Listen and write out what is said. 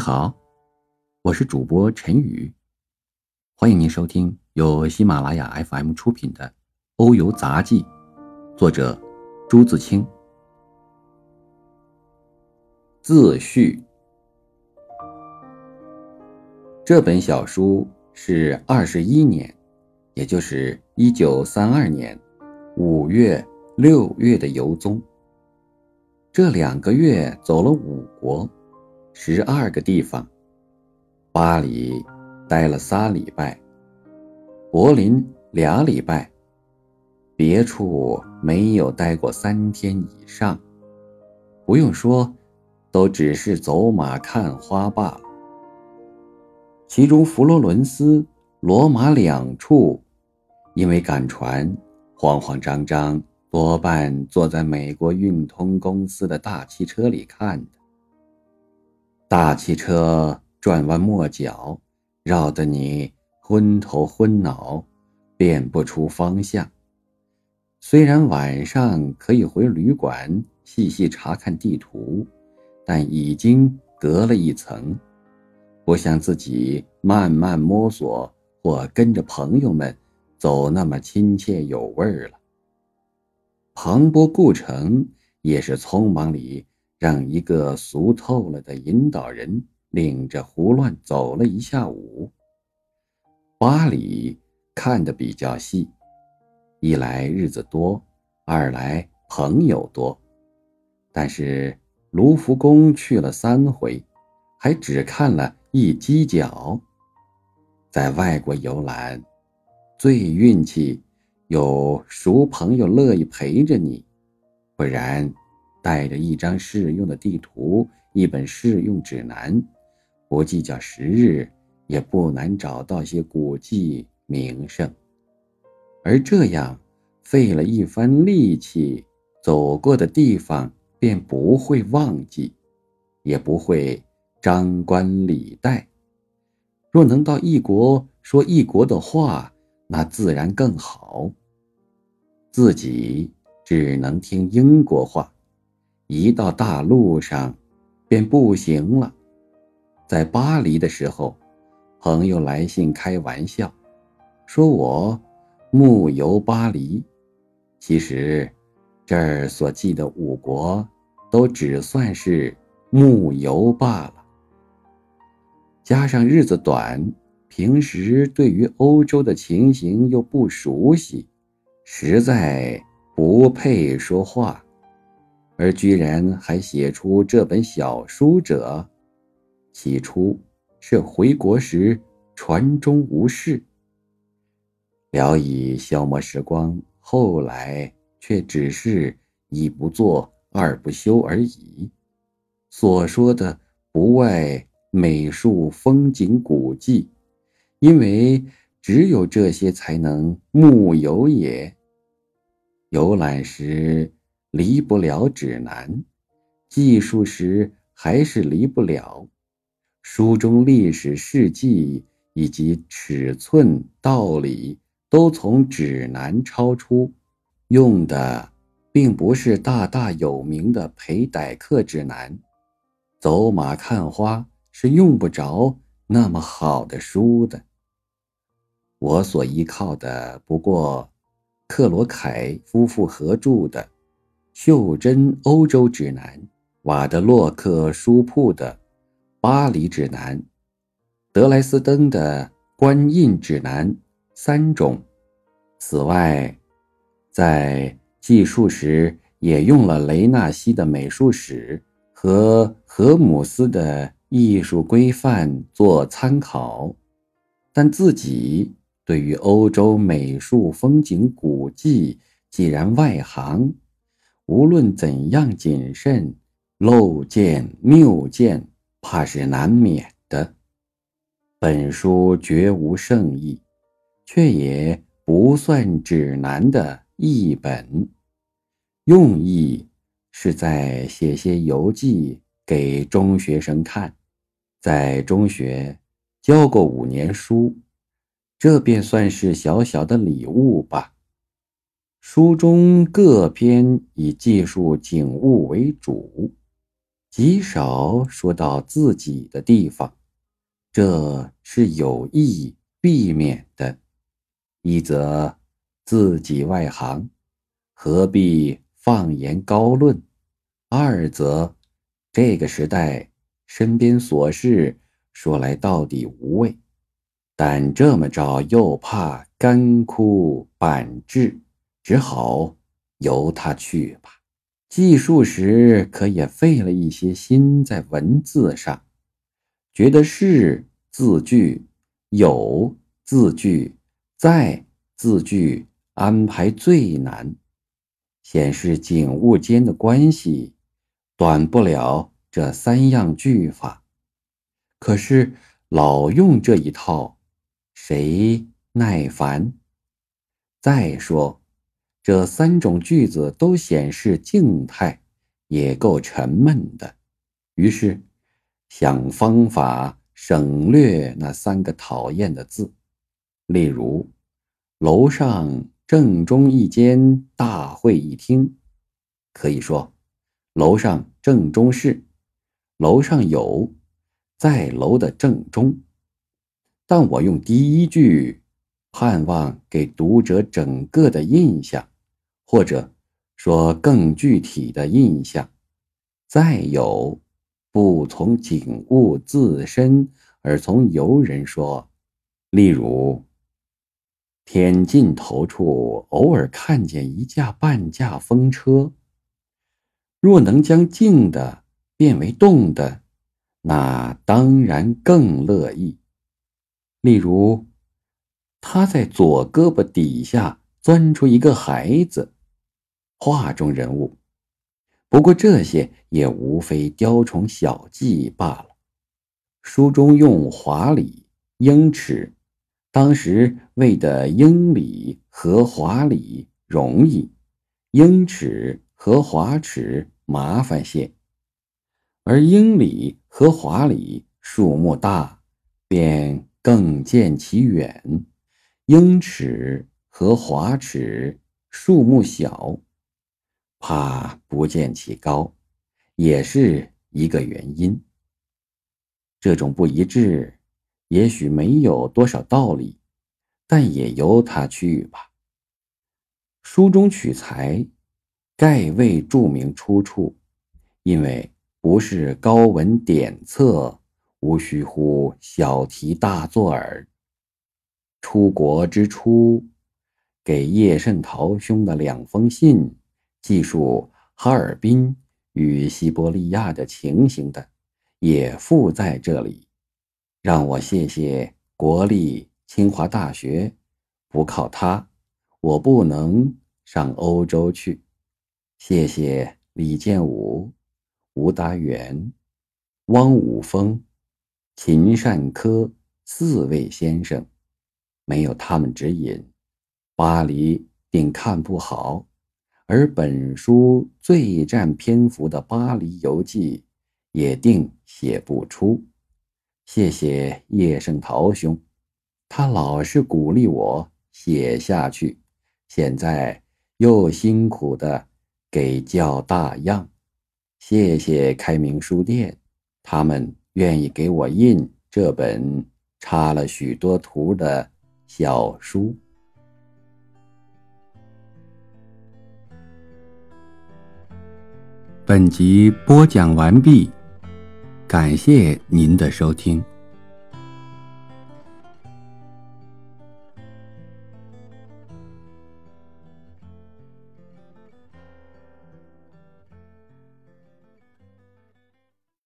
好，我是主播陈宇，欢迎您收听由喜马拉雅 FM 出品的《欧游杂记》，作者朱自清。自序。这本小书是二十一年，也就是一九三二年五月、六月的游踪。这两个月走了五国。十二个地方，巴黎待了仨礼拜，柏林俩礼拜，别处没有待过三天以上。不用说，都只是走马看花罢了。其中佛罗伦斯、罗马两处，因为赶船，慌慌张张，多半坐在美国运通公司的大汽车里看的。大汽车转弯抹角，绕得你昏头昏脑，辨不出方向。虽然晚上可以回旅馆细细查看地图，但已经隔了一层，不像自己慢慢摸索或跟着朋友们走那么亲切有味儿了。庞博故城也是匆忙里。让一个俗透了的引导人领着胡乱走了一下午。巴黎看得比较细，一来日子多，二来朋友多。但是卢浮宫去了三回，还只看了一犄角。在外国游览，最运气有熟朋友乐意陪着你，不然。带着一张适用的地图，一本适用指南，不计较时日，也不难找到些古迹名胜。而这样费了一番力气，走过的地方便不会忘记，也不会张冠李戴。若能到异国说异国的话，那自然更好。自己只能听英国话。一到大陆上，便不行了。在巴黎的时候，朋友来信开玩笑，说我木游巴黎。其实，这儿所记的五国，都只算是木游罢了。加上日子短，平时对于欧洲的情形又不熟悉，实在不配说话。而居然还写出这本小书者，起初是回国时船中无事，聊以消磨时光，后来却只是一不做二不休而已。所说的不外美术、风景、古迹，因为只有这些才能目游也。游览时。离不了指南，记述时还是离不了。书中历史事迹以及尺寸道理都从指南超出，用的并不是大大有名的裴代克指南。走马看花是用不着那么好的书的。我所依靠的不过克罗凯夫妇合著的。袖珍欧洲指南、瓦德洛克书铺的巴黎指南、德莱斯登的官印指南三种。此外，在记述时也用了雷纳西的美术史和荷姆斯的艺术规范做参考，但自己对于欧洲美术、风景、古迹，既然外行。无论怎样谨慎，漏见谬见，怕是难免的。本书绝无圣意，却也不算指南的译本，用意是在写些游记给中学生看。在中学教过五年书，这便算是小小的礼物吧。书中各篇以记述景物为主，极少说到自己的地方，这是有意避免的。一则自己外行，何必放言高论；二则这个时代身边琐事说来到底无味，但这么着又怕干枯板滞，只好由他去吧。记述时可也费了一些心在文字上，觉得是字句、有字句、在字句安排最难，显示景物间的关系，短不了这三样句法。可是老用这一套，谁耐烦？再说。这三种句子都显示静态，也够沉闷的。于是想方法省略那三个讨厌的字，例如“楼上正中一间大会议厅”，可以说“楼上正中是”，楼上有，在楼的正中。但我用第一句，盼望给读者整个的印象。或者说更具体的印象，再有不从景物自身，而从游人说，例如天尽头处偶尔看见一架半架风车，若能将静的变为动的，那当然更乐意。例如他在左胳膊底下钻出一个孩子。画中人物，不过这些也无非雕虫小技罢了。书中用华礼、英尺，当时为的英里和华里容易，英尺和华尺麻烦些，而英里和华里数目大，便更见其远；英尺和华尺数目小。怕不见其高，也是一个原因。这种不一致，也许没有多少道理，但也由他去吧。书中取材，盖未注明出处，因为不是高文典册，无需乎小题大做耳。出国之初，给叶圣陶兄的两封信。记述哈尔滨与西伯利亚的情形的，也附在这里。让我谢谢国立清华大学，不靠他，我不能上欧洲去。谢谢李建武、吴达元、汪武峰、秦善科四位先生，没有他们指引，巴黎定看不好。而本书最占篇幅的《巴黎游记》，也定写不出。谢谢叶圣陶兄，他老是鼓励我写下去，现在又辛苦的给校大样。谢谢开明书店，他们愿意给我印这本插了许多图的小书。本集播讲完毕，感谢您的收听。